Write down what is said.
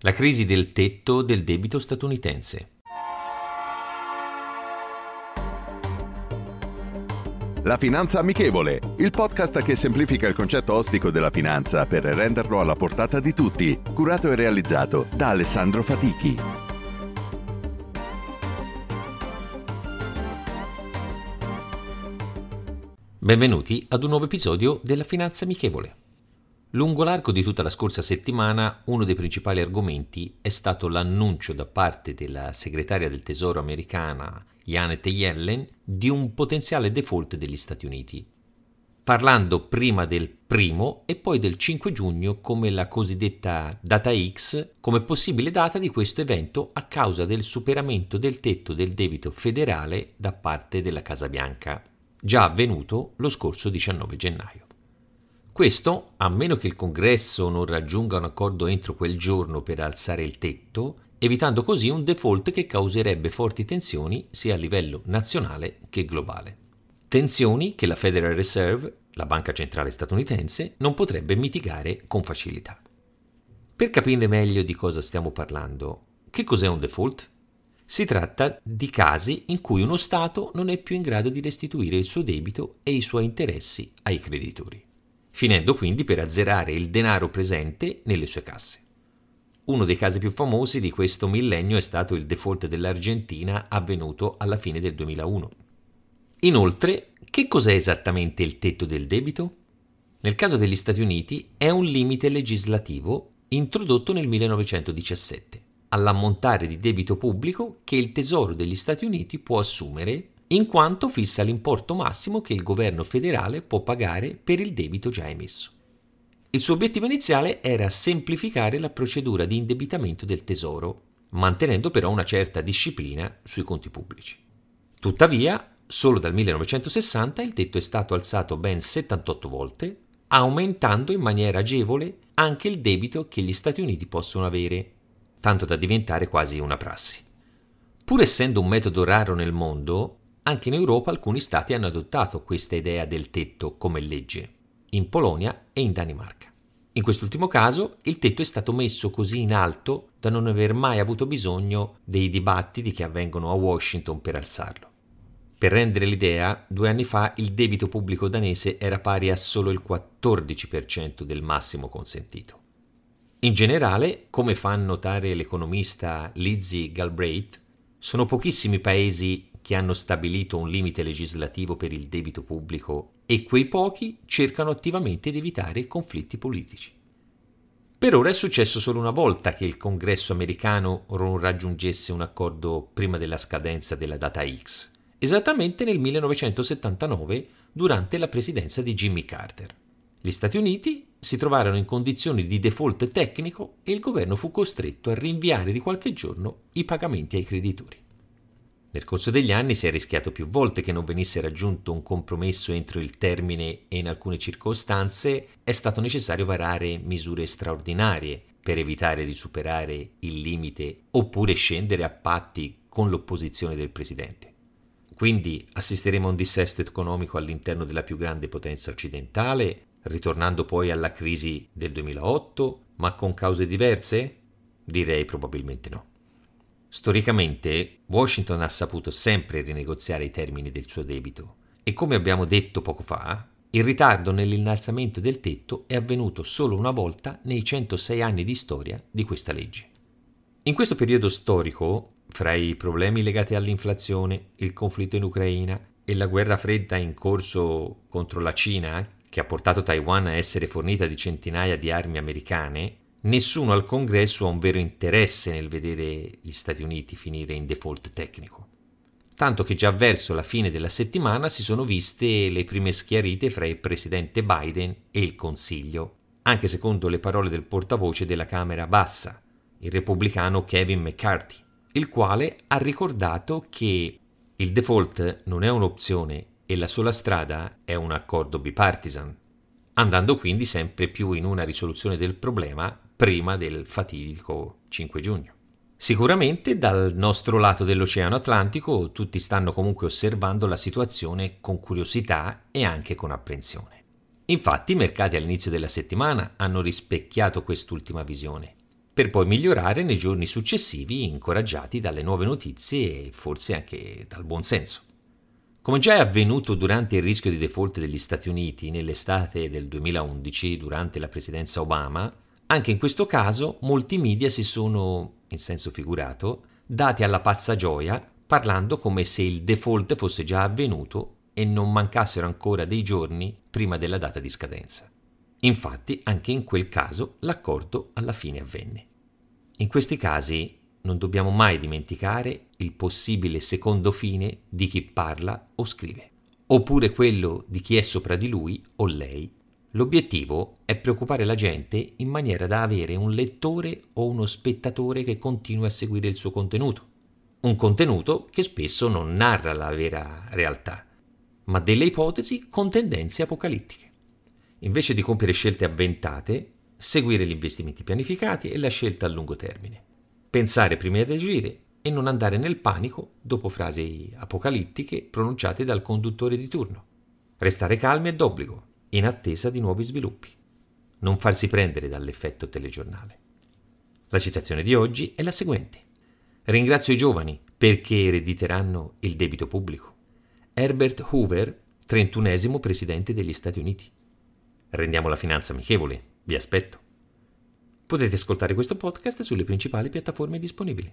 La crisi del tetto del debito statunitense. La Finanza Amichevole, il podcast che semplifica il concetto ostico della finanza per renderlo alla portata di tutti, curato e realizzato da Alessandro Fatichi. Benvenuti ad un nuovo episodio della Finanza Amichevole. Lungo l'arco di tutta la scorsa settimana uno dei principali argomenti è stato l'annuncio da parte della segretaria del Tesoro americana Janet Yellen di un potenziale default degli Stati Uniti, parlando prima del primo e poi del 5 giugno come la cosiddetta data X come possibile data di questo evento a causa del superamento del tetto del debito federale da parte della Casa Bianca, già avvenuto lo scorso 19 gennaio. Questo, a meno che il Congresso non raggiunga un accordo entro quel giorno per alzare il tetto, evitando così un default che causerebbe forti tensioni sia a livello nazionale che globale. Tensioni che la Federal Reserve, la banca centrale statunitense, non potrebbe mitigare con facilità. Per capire meglio di cosa stiamo parlando, che cos'è un default? Si tratta di casi in cui uno Stato non è più in grado di restituire il suo debito e i suoi interessi ai creditori, finendo quindi per azzerare il denaro presente nelle sue casse. Uno dei casi più famosi di questo millennio è stato il default dell'Argentina avvenuto alla fine del 2001. Inoltre, che cos'è esattamente il tetto del debito? Nel caso degli Stati Uniti è un limite legislativo introdotto nel 1917 all'ammontare di debito pubblico che il Tesoro degli Stati Uniti può assumere in quanto fissa l'importo massimo che il governo federale può pagare per il debito già emesso. Il suo obiettivo iniziale era semplificare la procedura di indebitamento del Tesoro, mantenendo però una certa disciplina sui conti pubblici. Tuttavia, solo dal 1960 il tetto è stato alzato ben 78 volte, aumentando in maniera agevole anche il debito che gli Stati Uniti possono avere, tanto da diventare quasi una prassi. Pur essendo un metodo raro nel mondo, anche in Europa alcuni stati hanno adottato questa idea del tetto come legge in Polonia e in Danimarca. In quest'ultimo caso il tetto è stato messo così in alto da non aver mai avuto bisogno dei dibattiti che avvengono a Washington per alzarlo. Per rendere l'idea, due anni fa il debito pubblico danese era pari a solo il 14% del massimo consentito. In generale, come fa notare l'economista Lizzie Galbraith, sono pochissimi paesi che hanno stabilito un limite legislativo per il debito pubblico e quei pochi cercano attivamente di evitare conflitti politici. Per ora è successo solo una volta che il congresso americano non raggiungesse un accordo prima della scadenza della data X, esattamente nel 1979 durante la presidenza di Jimmy Carter. Gli Stati Uniti si trovarono in condizioni di default tecnico e il governo fu costretto a rinviare di qualche giorno i pagamenti ai creditori. Nel corso degli anni si è rischiato più volte che non venisse raggiunto un compromesso entro il termine e in alcune circostanze è stato necessario varare misure straordinarie per evitare di superare il limite oppure scendere a patti con l'opposizione del presidente. Quindi assisteremo a un dissesto economico all'interno della più grande potenza occidentale, ritornando poi alla crisi del 2008, ma con cause diverse? Direi probabilmente no. Storicamente Washington ha saputo sempre rinegoziare i termini del suo debito e come abbiamo detto poco fa, il ritardo nell'innalzamento del tetto è avvenuto solo una volta nei 106 anni di storia di questa legge. In questo periodo storico, fra i problemi legati all'inflazione, il conflitto in Ucraina e la guerra fredda in corso contro la Cina, che ha portato Taiwan a essere fornita di centinaia di armi americane, nessuno al congresso ha un vero interesse nel vedere gli Stati Uniti finire in default tecnico. Tanto che già verso la fine della settimana si sono viste le prime schiarite fra il presidente Biden e il Consiglio, anche secondo le parole del portavoce della Camera Bassa, il repubblicano Kevin McCarthy, il quale ha ricordato che il default non è un'opzione e la sola strada è un accordo bipartisan, andando quindi sempre più in una risoluzione del problema prima del fatidico 5 giugno. Sicuramente dal nostro lato dell'Oceano Atlantico tutti stanno comunque osservando la situazione con curiosità e anche con apprensione. Infatti i mercati all'inizio della settimana hanno rispecchiato quest'ultima visione, per poi migliorare nei giorni successivi incoraggiati dalle nuove notizie e forse anche dal buon senso. Come già è avvenuto durante il rischio di default degli Stati Uniti nell'estate del 2011 durante la presidenza Obama, anche in questo caso molti media si sono, in senso figurato, dati alla pazza gioia parlando come se il default fosse già avvenuto e non mancassero ancora dei giorni prima della data di scadenza. Infatti, anche in quel caso l'accordo alla fine avvenne. In questi casi non dobbiamo mai dimenticare il possibile secondo fine di chi parla o scrive, oppure quello di chi è sopra di lui o lei L'obiettivo è preoccupare la gente in maniera da avere un lettore o uno spettatore che continui a seguire il suo contenuto. Un contenuto che spesso non narra la vera realtà, ma delle ipotesi con tendenze apocalittiche. Invece di compiere scelte avventate, seguire gli investimenti pianificati e la scelta a lungo termine. Pensare prima di agire e non andare nel panico dopo frasi apocalittiche pronunciate dal conduttore di turno. Restare calmi è d'obbligo, in attesa di nuovi sviluppi. Non farsi prendere dall'effetto telegiornale. La citazione di oggi è la seguente. Ringrazio i giovani perché erediteranno il debito pubblico. Herbert Hoover, 31 presidente degli Stati Uniti. Rendiamo la finanza amichevole, vi aspetto. Potete ascoltare questo podcast sulle principali piattaforme disponibili.